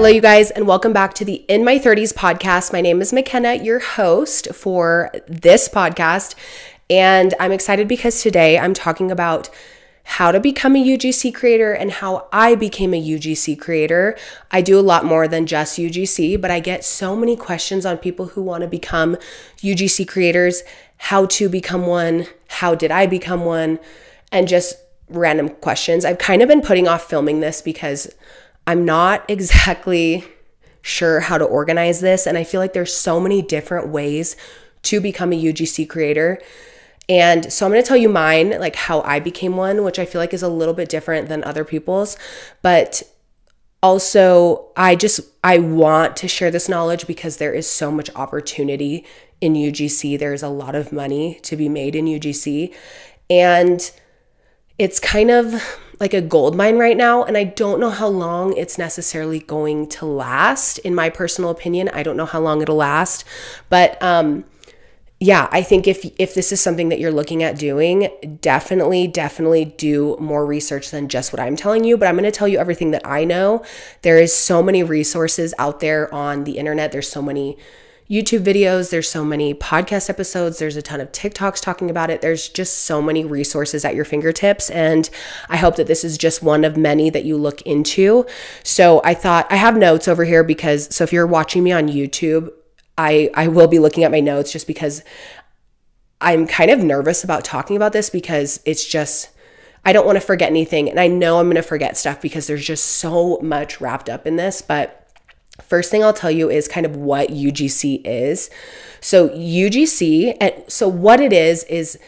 Hello, you guys, and welcome back to the In My 30s podcast. My name is McKenna, your host for this podcast. And I'm excited because today I'm talking about how to become a UGC creator and how I became a UGC creator. I do a lot more than just UGC, but I get so many questions on people who want to become UGC creators, how to become one, how did I become one, and just random questions. I've kind of been putting off filming this because I'm not exactly sure how to organize this. And I feel like there's so many different ways to become a UGC creator. And so I'm going to tell you mine, like how I became one, which I feel like is a little bit different than other people's. But also, I just I want to share this knowledge because there is so much opportunity in UGC. There's a lot of money to be made in UGC. And it's kind of like a gold mine right now and I don't know how long it's necessarily going to last in my personal opinion. I don't know how long it'll last, but um yeah, I think if if this is something that you're looking at doing, definitely definitely do more research than just what I'm telling you, but I'm going to tell you everything that I know. There is so many resources out there on the internet. There's so many YouTube videos, there's so many podcast episodes, there's a ton of TikToks talking about it. There's just so many resources at your fingertips. And I hope that this is just one of many that you look into. So I thought I have notes over here because, so if you're watching me on YouTube, I, I will be looking at my notes just because I'm kind of nervous about talking about this because it's just, I don't want to forget anything. And I know I'm going to forget stuff because there's just so much wrapped up in this. But First thing I'll tell you is kind of what UGC is. So, UGC, and so what it is, is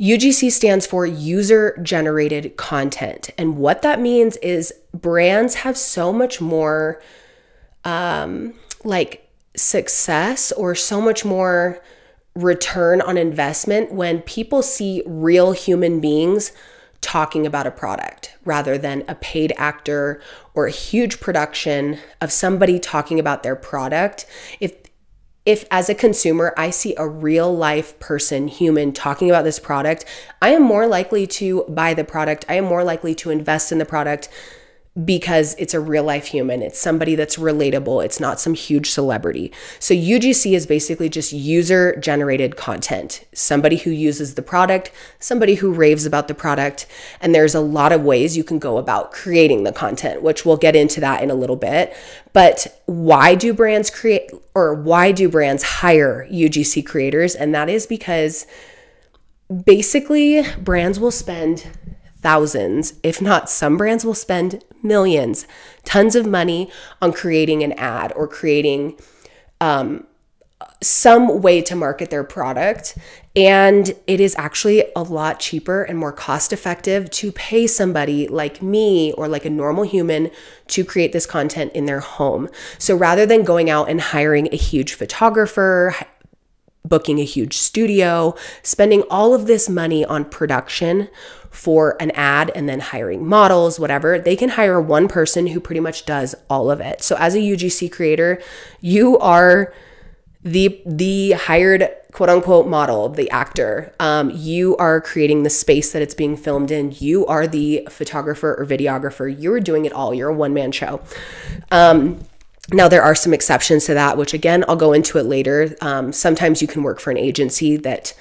UGC stands for user generated content. And what that means is brands have so much more um, like success or so much more return on investment when people see real human beings talking about a product rather than a paid actor or a huge production of somebody talking about their product. If if as a consumer I see a real life person, human talking about this product, I am more likely to buy the product. I am more likely to invest in the product because it's a real life human. It's somebody that's relatable. It's not some huge celebrity. So UGC is basically just user generated content. Somebody who uses the product, somebody who raves about the product. And there's a lot of ways you can go about creating the content, which we'll get into that in a little bit. But why do brands create or why do brands hire UGC creators? And that is because basically brands will spend thousands, if not some brands will spend millions, tons of money on creating an ad or creating um, some way to market their product. And it is actually a lot cheaper and more cost effective to pay somebody like me or like a normal human to create this content in their home. So rather than going out and hiring a huge photographer, booking a huge studio, spending all of this money on production for an ad and then hiring models, whatever, they can hire one person who pretty much does all of it. So as a UGC creator, you are the the hired quote unquote model, the actor. Um, you are creating the space that it's being filmed in. You are the photographer or videographer. You're doing it all. You're a one man show. Um, now, there are some exceptions to that, which again, I'll go into it later. Um, sometimes you can work for an agency that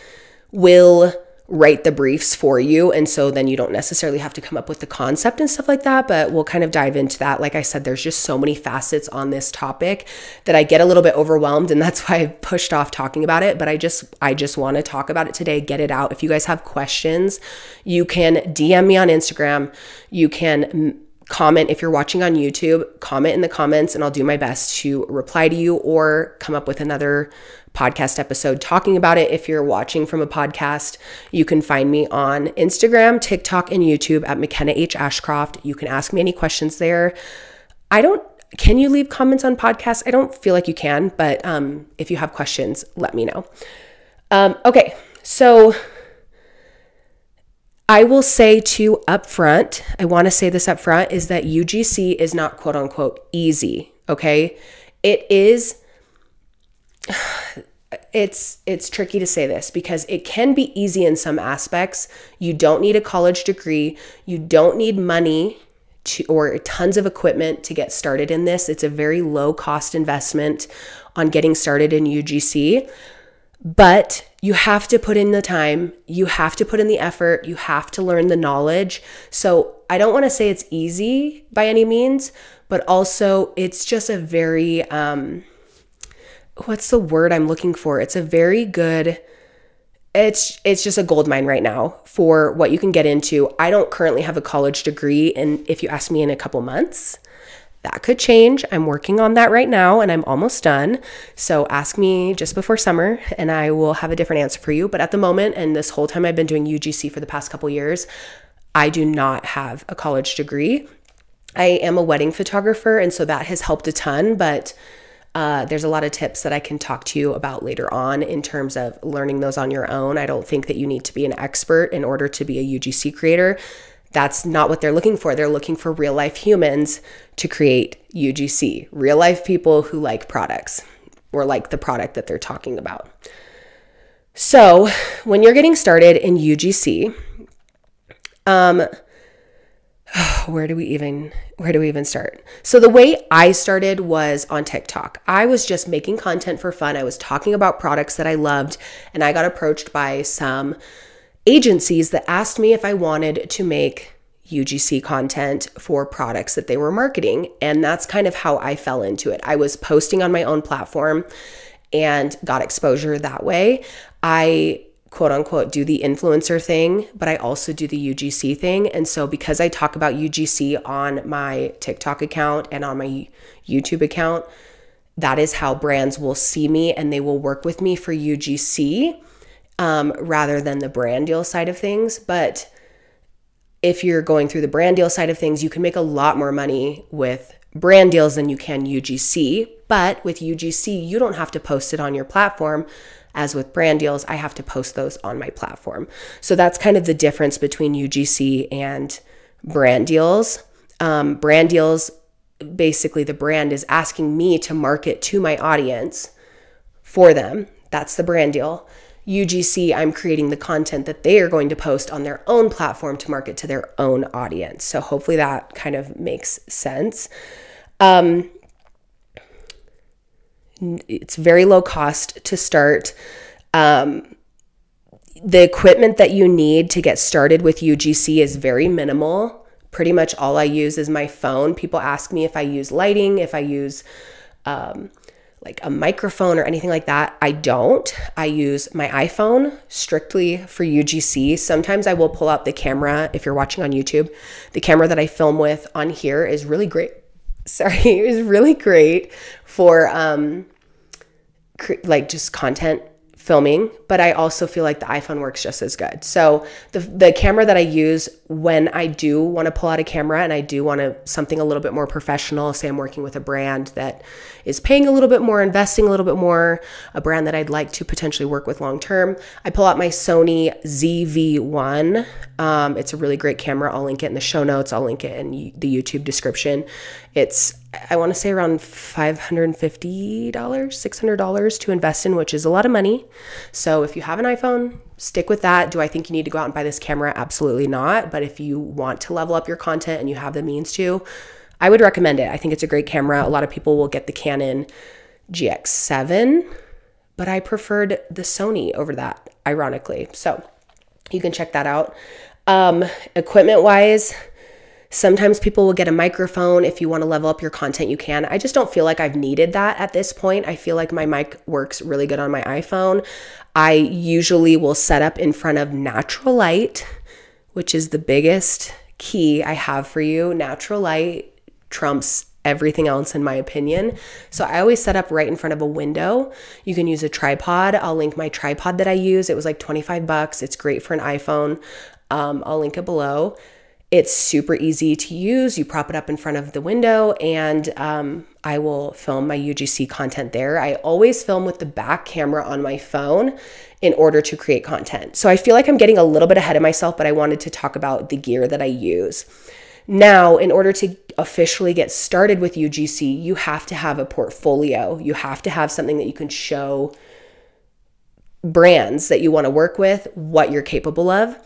will write the briefs for you. And so then you don't necessarily have to come up with the concept and stuff like that. But we'll kind of dive into that. Like I said, there's just so many facets on this topic that I get a little bit overwhelmed. And that's why I pushed off talking about it. But I just, I just want to talk about it today, get it out. If you guys have questions, you can DM me on Instagram. You can comment if you're watching on YouTube, comment in the comments and I'll do my best to reply to you or come up with another podcast episode talking about it. If you're watching from a podcast, you can find me on Instagram, TikTok, and YouTube at McKenna H. Ashcroft. You can ask me any questions there. I don't can you leave comments on podcasts? I don't feel like you can, but um, if you have questions, let me know. Um, okay, so I will say too up front, I want to say this up front, is that UGC is not quote unquote easy. Okay. It is it's it's tricky to say this because it can be easy in some aspects. You don't need a college degree, you don't need money to, or tons of equipment to get started in this. It's a very low cost investment on getting started in UGC. But you have to put in the time, you have to put in the effort, you have to learn the knowledge. So I don't want to say it's easy by any means, but also it's just a very, um, what's the word I'm looking for? It's a very good it's it's just a gold mine right now for what you can get into. I don't currently have a college degree and if you ask me in a couple months, that could change. I'm working on that right now and I'm almost done. So ask me just before summer and I will have a different answer for you. But at the moment, and this whole time I've been doing UGC for the past couple years, I do not have a college degree. I am a wedding photographer, and so that has helped a ton. But uh, there's a lot of tips that I can talk to you about later on in terms of learning those on your own. I don't think that you need to be an expert in order to be a UGC creator. That's not what they're looking for. They're looking for real life humans to create UGC, real life people who like products or like the product that they're talking about. So, when you're getting started in UGC, um, where do we even where do we even start? So the way I started was on TikTok. I was just making content for fun. I was talking about products that I loved and I got approached by some agencies that asked me if I wanted to make UGC content for products that they were marketing. And that's kind of how I fell into it. I was posting on my own platform and got exposure that way. I quote unquote do the influencer thing, but I also do the UGC thing. And so because I talk about UGC on my TikTok account and on my YouTube account, that is how brands will see me and they will work with me for UGC um, rather than the brand deal side of things. But if you're going through the brand deal side of things, you can make a lot more money with brand deals than you can UGC. But with UGC, you don't have to post it on your platform. As with brand deals, I have to post those on my platform. So that's kind of the difference between UGC and brand deals. Um, brand deals, basically, the brand is asking me to market to my audience for them. That's the brand deal. UGC, I'm creating the content that they are going to post on their own platform to market to their own audience. So hopefully that kind of makes sense. Um, it's very low cost to start. Um, the equipment that you need to get started with UGC is very minimal. Pretty much all I use is my phone. People ask me if I use lighting, if I use um, like a microphone or anything like that. I don't. I use my iPhone strictly for UGC. Sometimes I will pull out the camera if you're watching on YouTube. The camera that I film with on here is really great. Sorry, is really great for um like just content filming, but I also feel like the iPhone works just as good. So the the camera that I use when I do want to pull out a camera and I do want to something a little bit more professional, say I'm working with a brand that is paying a little bit more, investing a little bit more, a brand that I'd like to potentially work with long term, I pull out my Sony ZV-1. Um, it's a really great camera. I'll link it in the show notes. I'll link it in the YouTube description. It's I want to say around $550, $600 to invest in, which is a lot of money. So if you have an iPhone, stick with that. Do I think you need to go out and buy this camera? Absolutely not. But if you want to level up your content and you have the means to, I would recommend it. I think it's a great camera. A lot of people will get the Canon GX7, but I preferred the Sony over that, ironically. So you can check that out. Um, equipment wise, Sometimes people will get a microphone. If you want to level up your content, you can. I just don't feel like I've needed that at this point. I feel like my mic works really good on my iPhone. I usually will set up in front of natural light, which is the biggest key I have for you. Natural light trumps everything else in my opinion. So I always set up right in front of a window. You can use a tripod. I'll link my tripod that I use. It was like 25 bucks. It's great for an iPhone. Um, I'll link it below. It's super easy to use. You prop it up in front of the window, and um, I will film my UGC content there. I always film with the back camera on my phone in order to create content. So I feel like I'm getting a little bit ahead of myself, but I wanted to talk about the gear that I use. Now, in order to officially get started with UGC, you have to have a portfolio. You have to have something that you can show brands that you want to work with what you're capable of.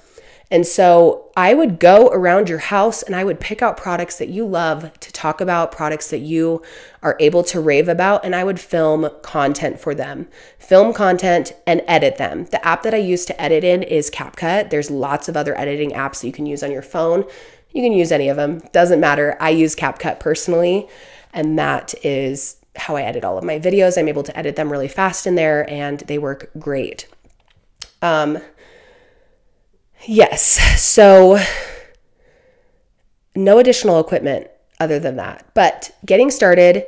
And so I would go around your house and I would pick out products that you love to talk about, products that you are able to rave about, and I would film content for them. Film content and edit them. The app that I use to edit in is CapCut. There's lots of other editing apps that you can use on your phone. You can use any of them, doesn't matter. I use CapCut personally, and that is how I edit all of my videos. I'm able to edit them really fast in there and they work great. Um, yes, so no additional equipment other than that. But getting started,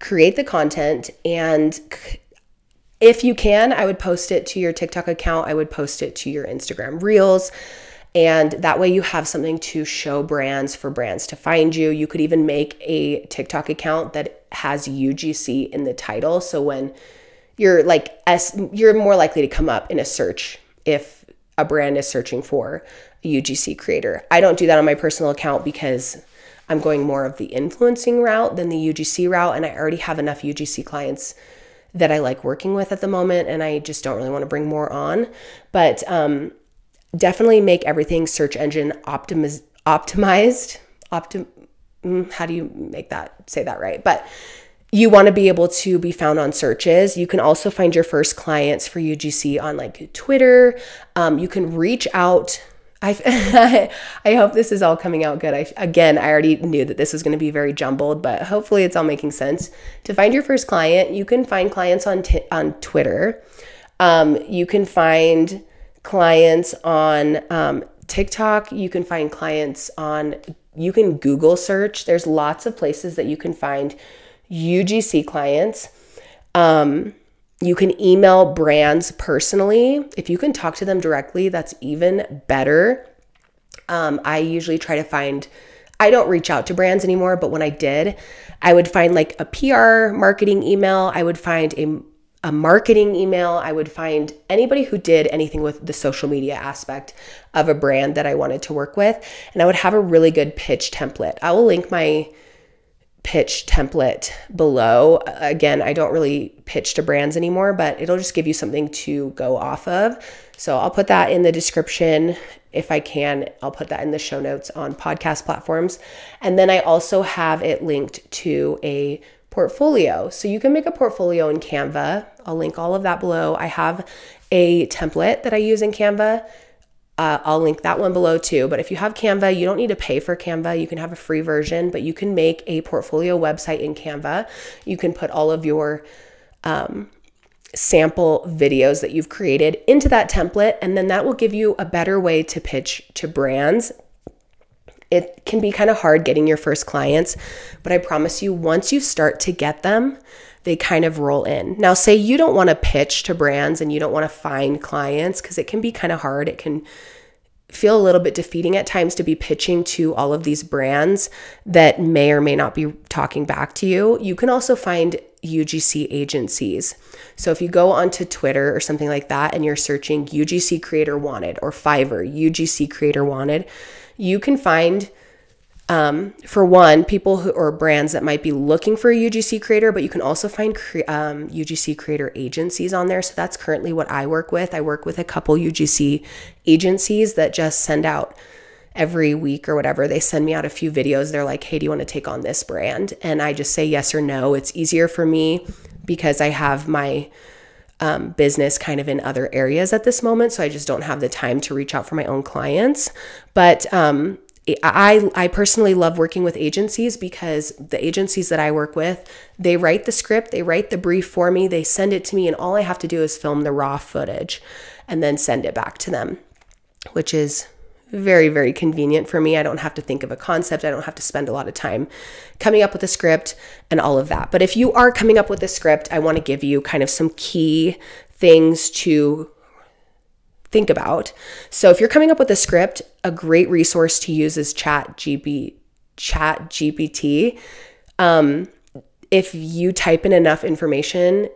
create the content, and if you can, I would post it to your TikTok account, I would post it to your Instagram Reels. And that way you have something to show brands for brands to find you. You could even make a TikTok account that has UGC in the title. So when you're like S you're more likely to come up in a search if a brand is searching for a UGC creator. I don't do that on my personal account because I'm going more of the influencing route than the UGC route and I already have enough UGC clients that I like working with at the moment and I just don't really want to bring more on. But um definitely make everything search engine optimiz- optimized. Optim- mm, how do you make that say that right? But you want to be able to be found on searches. You can also find your first clients for UGC on like Twitter. Um, you can reach out. I, I hope this is all coming out good. I, again, I already knew that this was going to be very jumbled, but hopefully it's all making sense. To find your first client, you can find clients on t- on Twitter. Um, you can find clients on um, TikTok. You can find clients on, you can Google search. There's lots of places that you can find UGC clients. Um, you can email brands personally. If you can talk to them directly, that's even better. Um, I usually try to find, I don't reach out to brands anymore, but when I did, I would find like a PR marketing email. I would find a a marketing email. I would find anybody who did anything with the social media aspect of a brand that I wanted to work with. And I would have a really good pitch template. I will link my pitch template below. Again, I don't really pitch to brands anymore, but it'll just give you something to go off of. So I'll put that in the description if I can. I'll put that in the show notes on podcast platforms. And then I also have it linked to a portfolio. So you can make a portfolio in Canva. I'll link all of that below. I have a template that I use in Canva. Uh, I'll link that one below too. But if you have Canva, you don't need to pay for Canva. You can have a free version, but you can make a portfolio website in Canva. You can put all of your um, sample videos that you've created into that template, and then that will give you a better way to pitch to brands it can be kind of hard getting your first clients, but I promise you, once you start to get them, they kind of roll in. Now, say you don't want to pitch to brands and you don't want to find clients because it can be kind of hard. It can feel a little bit defeating at times to be pitching to all of these brands that may or may not be talking back to you. You can also find UGC agencies. So if you go onto Twitter or something like that and you're searching UGC creator wanted or Fiverr, UGC creator wanted, you can find um, for one, people who or brands that might be looking for a UGC creator, but you can also find cre- um, UGC creator agencies on there. So that's currently what I work with. I work with a couple UGC agencies that just send out every week or whatever. They send me out a few videos. They're like, hey, do you want to take on this brand? And I just say yes or no. It's easier for me because I have my um, business kind of in other areas at this moment. So I just don't have the time to reach out for my own clients. But um, I, I personally love working with agencies because the agencies that I work with, they write the script, they write the brief for me, they send it to me, and all I have to do is film the raw footage and then send it back to them, which is very, very convenient for me. I don't have to think of a concept. I don't have to spend a lot of time coming up with a script and all of that. But if you are coming up with a script, I want to give you kind of some key things to think about. So if you're coming up with a script, a great resource to use is Chat GB, Chat GPT. Um, if you type in enough information,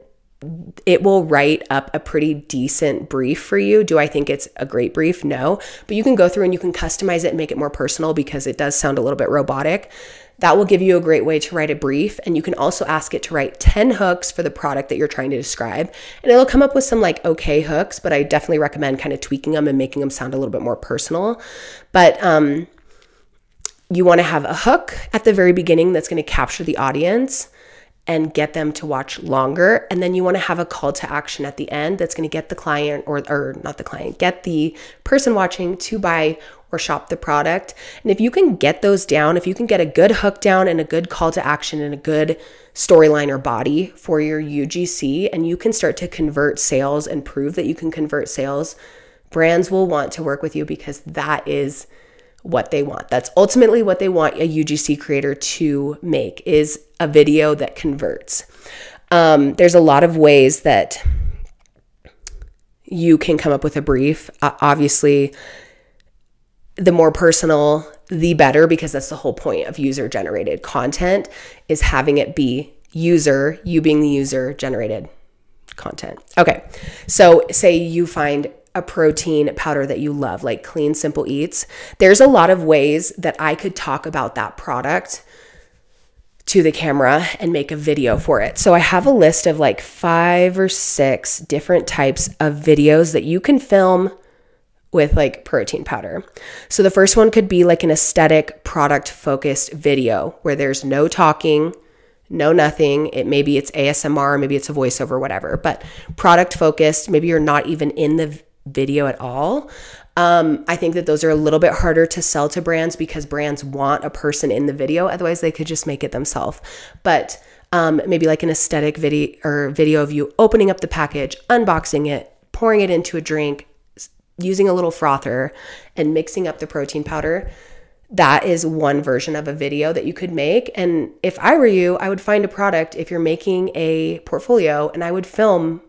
it will write up a pretty decent brief for you. Do I think it's a great brief? No. But you can go through and you can customize it and make it more personal because it does sound a little bit robotic. That will give you a great way to write a brief. And you can also ask it to write 10 hooks for the product that you're trying to describe. And it'll come up with some like okay hooks, but I definitely recommend kind of tweaking them and making them sound a little bit more personal. But um, you want to have a hook at the very beginning that's going to capture the audience and get them to watch longer. And then you want to have a call to action at the end that's going to get the client or, or not the client, get the person watching to buy or shop the product. And if you can get those down, if you can get a good hook down and a good call to action and a good storyline or body for your UGC, and you can start to convert sales and prove that you can convert sales, brands will want to work with you because that is what they want. That's ultimately what they want a UGC creator to make is a video that converts. Um, there's a lot of ways that you can come up with a brief. Uh, obviously, the more personal, the better, because that's the whole point of user generated content is having it be user, you being the user generated content. Okay. So say you find a protein powder that you love, like Clean Simple Eats. There's a lot of ways that I could talk about that product to the camera and make a video for it. So I have a list of like five or six different types of videos that you can film with like protein powder. So the first one could be like an aesthetic product focused video where there's no talking, no nothing. It maybe it's ASMR, maybe it's a voiceover, whatever, but product focused. Maybe you're not even in the video at all. Um, I think that those are a little bit harder to sell to brands because brands want a person in the video. Otherwise, they could just make it themselves. But um, maybe like an aesthetic video or video of you opening up the package, unboxing it, pouring it into a drink, using a little frother, and mixing up the protein powder. That is one version of a video that you could make. And if I were you, I would find a product if you're making a portfolio and I would film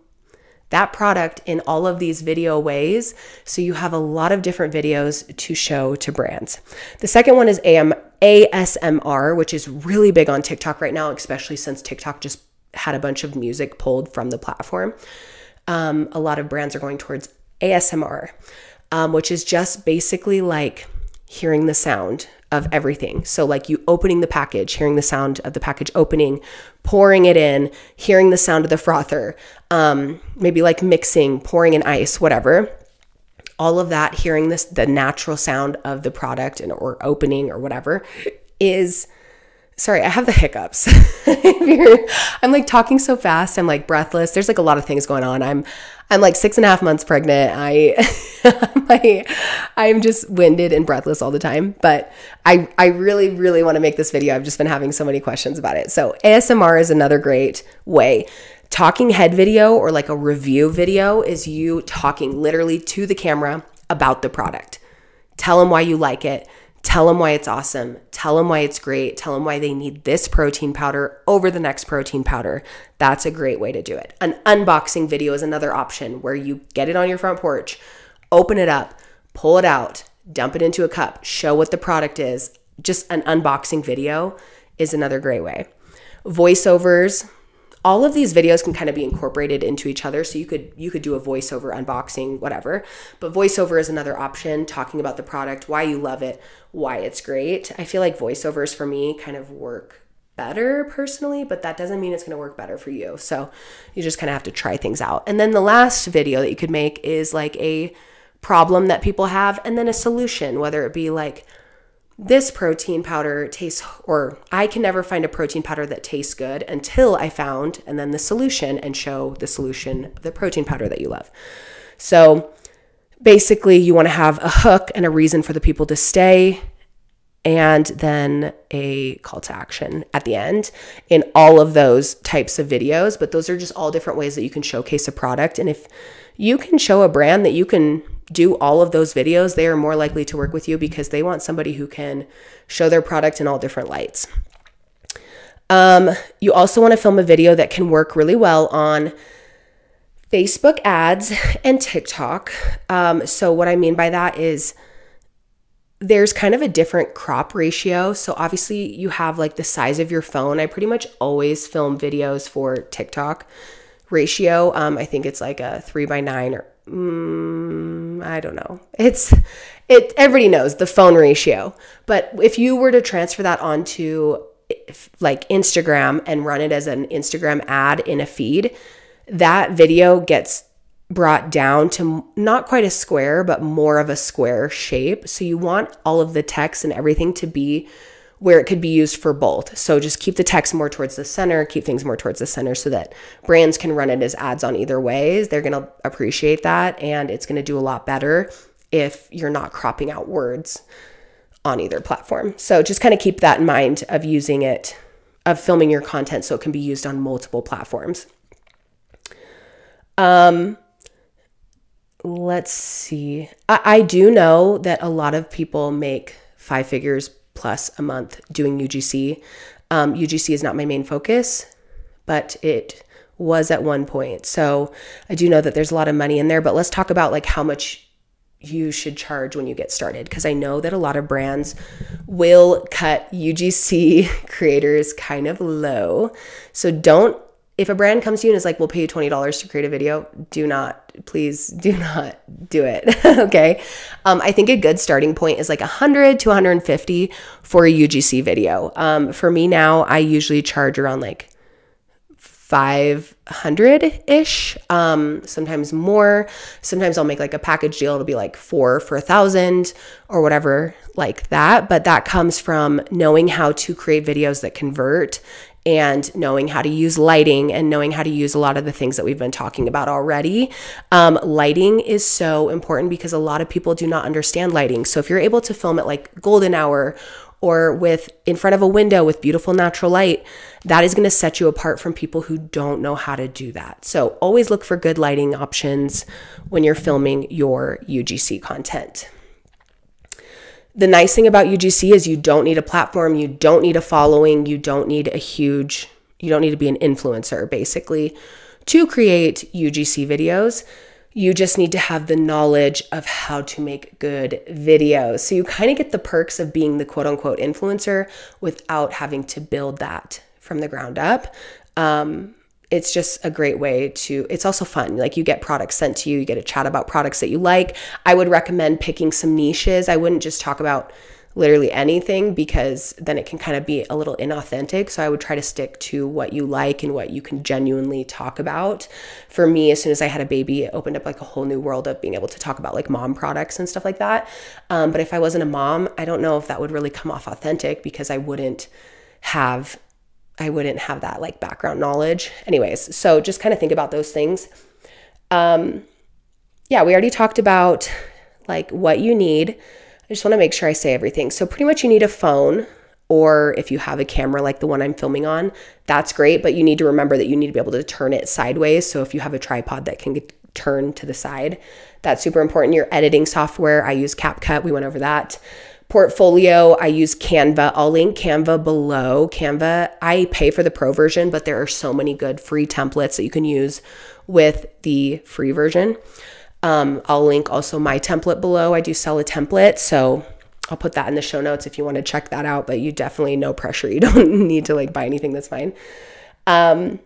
that product in all of these video ways. So you have a lot of different videos to show to brands. The second one is AM, ASMR, which is really big on TikTok right now, especially since TikTok just had a bunch of music pulled from the platform. Um, a lot of brands are going towards ASMR, um, which is just basically like hearing the sound of everything. So, like you opening the package, hearing the sound of the package opening, pouring it in, hearing the sound of the frother, um, maybe like mixing, pouring in ice, whatever. All of that, hearing this, the natural sound of the product and or opening or whatever, is sorry, I have the hiccups. I'm like talking so fast. I'm like breathless. There's like a lot of things going on. I'm I'm like six and a half months pregnant. I my I'm just winded and breathless all the time. But I I really, really want to make this video. I've just been having so many questions about it. So ASMR is another great way. Talking head video or like a review video is you talking literally to the camera about the product. Tell them why you like it Tell them why it's awesome. Tell them why it's great. Tell them why they need this protein powder over the next protein powder. That's a great way to do it. An unboxing video is another option where you get it on your front porch, open it up, pull it out, dump it into a cup, show what the product is. Just an unboxing video is another great way. Voiceovers, all of these videos can kind of be incorporated into each other. So you could you could do a voiceover unboxing whatever. But voiceover is another option talking about the product why you love it why it's great. I feel like voiceovers for me kind of work better personally but that doesn't mean it's going to work better for you. So you just kind of have to try things out. And then the last video that you could make is like a problem that people have and then a solution whether it be like this protein powder tastes, or I can never find a protein powder that tastes good until I found, and then the solution and show the solution the protein powder that you love. So basically, you want to have a hook and a reason for the people to stay, and then a call to action at the end in all of those types of videos. But those are just all different ways that you can showcase a product. And if you can show a brand that you can do all of those videos, they are more likely to work with you because they want somebody who can show their product in all different lights. Um, you also want to film a video that can work really well on Facebook ads and TikTok. Um, so, what I mean by that is there's kind of a different crop ratio. So, obviously, you have like the size of your phone. I pretty much always film videos for TikTok ratio. Um, I think it's like a three by nine or. Mm, I don't know. It's it everybody knows the phone ratio. But if you were to transfer that onto like Instagram and run it as an Instagram ad in a feed, that video gets brought down to not quite a square, but more of a square shape. So you want all of the text and everything to be where it could be used for both. So just keep the text more towards the center, keep things more towards the center so that brands can run it as ads on either ways. They're going to appreciate that and it's going to do a lot better if you're not cropping out words on either platform. So just kind of keep that in mind of using it of filming your content so it can be used on multiple platforms. Um let's see. I, I do know that a lot of people make five figures plus a month doing UGC. Um, UGC is not my main focus, but it was at one point. So I do know that there's a lot of money in there, but let's talk about like how much you should charge when you get started because I know that a lot of brands will cut UGC creators kind of low. So don't if a brand comes to you and is like, we'll pay you $20 to create a video, do not, please do not do it. okay. Um, I think a good starting point is like 100 to 150 for a UGC video. Um, for me now, I usually charge around like 500 ish, um, sometimes more. Sometimes I'll make like a package deal. It'll be like four for a thousand or whatever, like that. But that comes from knowing how to create videos that convert and knowing how to use lighting and knowing how to use a lot of the things that we've been talking about already. Um, lighting is so important because a lot of people do not understand lighting. So if you're able to film it like golden hour or with in front of a window with beautiful natural light, that is going to set you apart from people who don't know how to do that. So always look for good lighting options when you're filming your UGC content the nice thing about UGC is you don't need a platform, you don't need a following, you don't need a huge, you don't need to be an influencer basically to create UGC videos. You just need to have the knowledge of how to make good videos. So you kind of get the perks of being the quote unquote influencer without having to build that from the ground up. Um, it's just a great way to it's also fun. Like you get products sent to you you get to chat about products that you like. I would recommend picking some niches. I wouldn't just talk about literally anything because then it can kind of be a little inauthentic. So i would try to stick to what you like and what you can genuinely talk about. For me as soon as i had a baby it opened up like a whole new world of being able to talk about like mom products and stuff like that. Um, but if i wasn't a mom i don't know if that would really come off authentic because i wouldn't have I wouldn't have that like background knowledge. Anyways, so just kind of think about those things. Um, yeah, we already talked about like what you need. I just want to make sure I say everything. So, pretty much, you need a phone, or if you have a camera like the one I'm filming on, that's great. But you need to remember that you need to be able to turn it sideways. So, if you have a tripod that can get turned to the side, that's super important. Your editing software, I use CapCut. We went over that portfolio. I use canva. I'll link canva below. Canva i pay for the pro version but there are so many good free templates that you can use with the free version. Um, i'll link also my template below. I do sell a template so i'll put that in the show notes if you want to check that out but you definitely no pressure. You don't need to like buy anything that's fine. Um,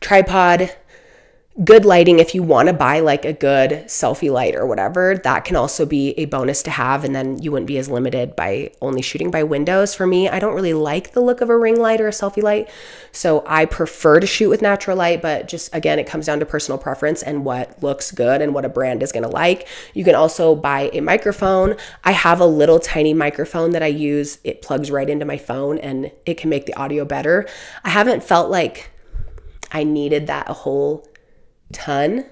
tripod good lighting if you want to buy like a good selfie light or whatever that can also be a bonus to have and then you wouldn't be as limited by only shooting by windows. For me i don't really like the look of a ring light or a selfie light so i prefer to shoot with natural light but just again it comes down to personal preference and what looks good and what a brand is going to like. You can also buy a microphone. I have a little tiny microphone that i use. It plugs right into my phone and it can make the audio better. I haven't felt like i needed that a whole ton,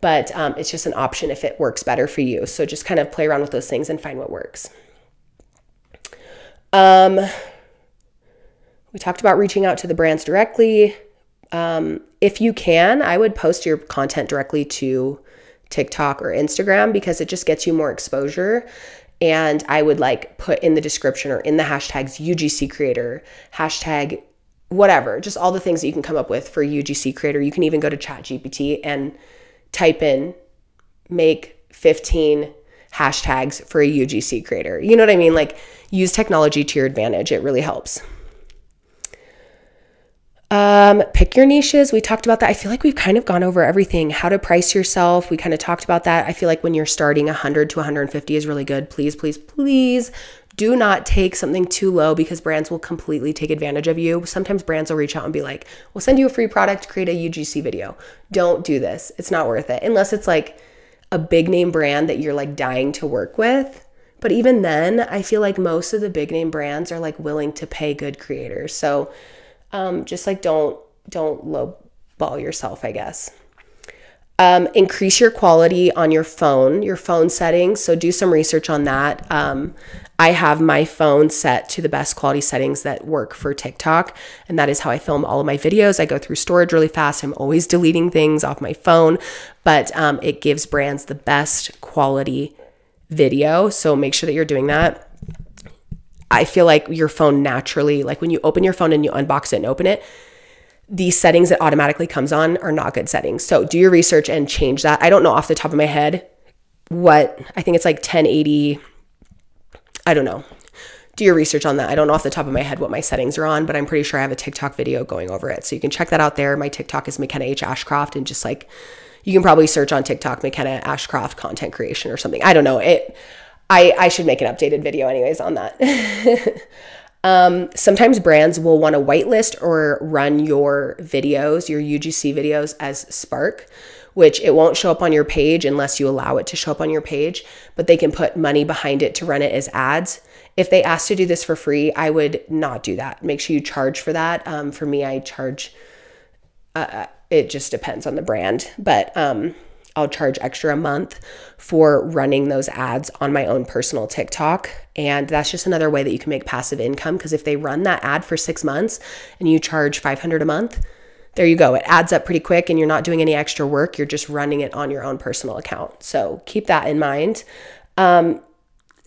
but um, it's just an option if it works better for you. So just kind of play around with those things and find what works. Um, we talked about reaching out to the brands directly. Um, if you can, I would post your content directly to TikTok or Instagram because it just gets you more exposure. And I would like put in the description or in the hashtags UGC creator, hashtag whatever, just all the things that you can come up with for a UGC creator. You can even go to ChatGPT and type in make 15 hashtags for a UGC creator. You know what I mean? Like use technology to your advantage. It really helps. Um, pick your niches. We talked about that. I feel like we've kind of gone over everything. How to price yourself. We kind of talked about that. I feel like when you're starting 100 to 150 is really good. Please, please, please do not take something too low because brands will completely take advantage of you. Sometimes brands will reach out and be like, we'll send you a free product, create a UGC video. Don't do this. It's not worth it unless it's like a big name brand that you're like dying to work with. But even then, I feel like most of the big name brands are like willing to pay good creators. So, um, just like don't don't lowball yourself, I guess. Um, increase your quality on your phone, your phone settings. So do some research on that. Um, I have my phone set to the best quality settings that work for TikTok, and that is how I film all of my videos. I go through storage really fast. I'm always deleting things off my phone, but um, it gives brands the best quality video. So make sure that you're doing that. I feel like your phone naturally, like when you open your phone and you unbox it and open it, these settings that automatically comes on are not good settings. So do your research and change that. I don't know off the top of my head what I think it's like 1080. I don't know. Do your research on that. I don't know off the top of my head what my settings are on, but I'm pretty sure I have a TikTok video going over it. So you can check that out there. My TikTok is McKenna H. Ashcroft and just like you can probably search on TikTok McKenna Ashcroft content creation or something. I don't know. It I, I should make an updated video anyways on that. um, sometimes brands will want to whitelist or run your videos, your UGC videos as Spark, which it won't show up on your page unless you allow it to show up on your page, but they can put money behind it to run it as ads. If they ask to do this for free, I would not do that. Make sure you charge for that. Um, for me, I charge, uh, uh it just depends on the brand, but um, I'll charge extra a month for running those ads on my own personal TikTok. And that's just another way that you can make passive income because if they run that ad for six months and you charge 500 a month, there you go. It adds up pretty quick and you're not doing any extra work. You're just running it on your own personal account. So keep that in mind. Um,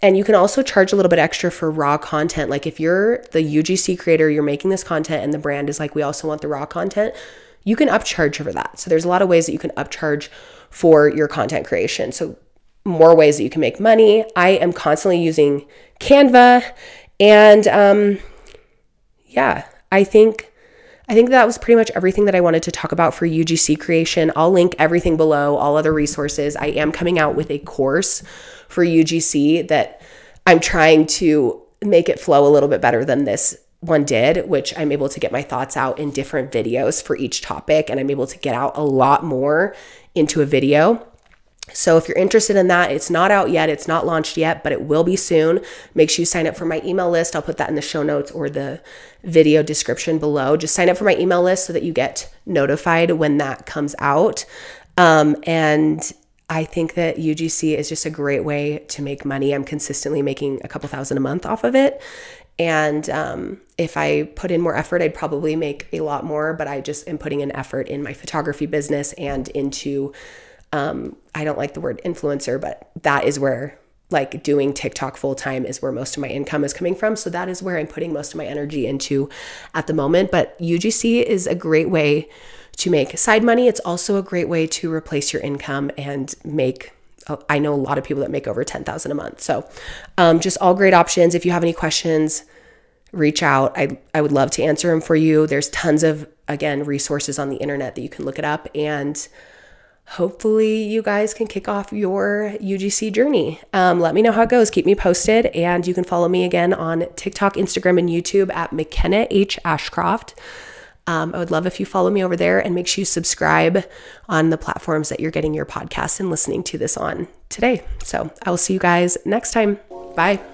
and you can also charge a little bit extra for raw content. Like if you're the UGC creator, you're making this content and the brand is like, we also want the raw content, you can upcharge for that. So there's a lot of ways that you can upcharge for your content creation. So, more ways that you can make money. I am constantly using Canva, and um, yeah, I think. I think that was pretty much everything that I wanted to talk about for UGC creation. I'll link everything below, all other resources. I am coming out with a course for UGC that I'm trying to make it flow a little bit better than this one did, which I'm able to get my thoughts out in different videos for each topic, and I'm able to get out a lot more into a video. So if you're interested in that, it's not out yet, it's not launched yet, but it will be soon. Make sure you sign up for my email list. I'll put that in the show notes or the video description below. Just sign up for my email list so that you get notified when that comes out. Um, and I think that UGC is just a great way to make money. I'm consistently making a couple thousand a month off of it. And um, if I put in more effort, I'd probably make a lot more, but I just am putting an effort in my photography business and into, um, I don't like the word influencer, but that is where like doing TikTok full time is where most of my income is coming from. So that is where I'm putting most of my energy into at the moment. But UGC is a great way to make side money. It's also a great way to replace your income and make I know a lot of people that make over 10,000 a month. So, um, just all great options. If you have any questions, reach out. I, I would love to answer them for you. There's tons of, again, resources on the internet that you can look it up. And hopefully, you guys can kick off your UGC journey. Um, let me know how it goes. Keep me posted. And you can follow me again on TikTok, Instagram, and YouTube at McKenna H. Ashcroft. Um, I would love if you follow me over there and make sure you subscribe on the platforms that you're getting your podcast and listening to this on today. So I will see you guys next time. Bye.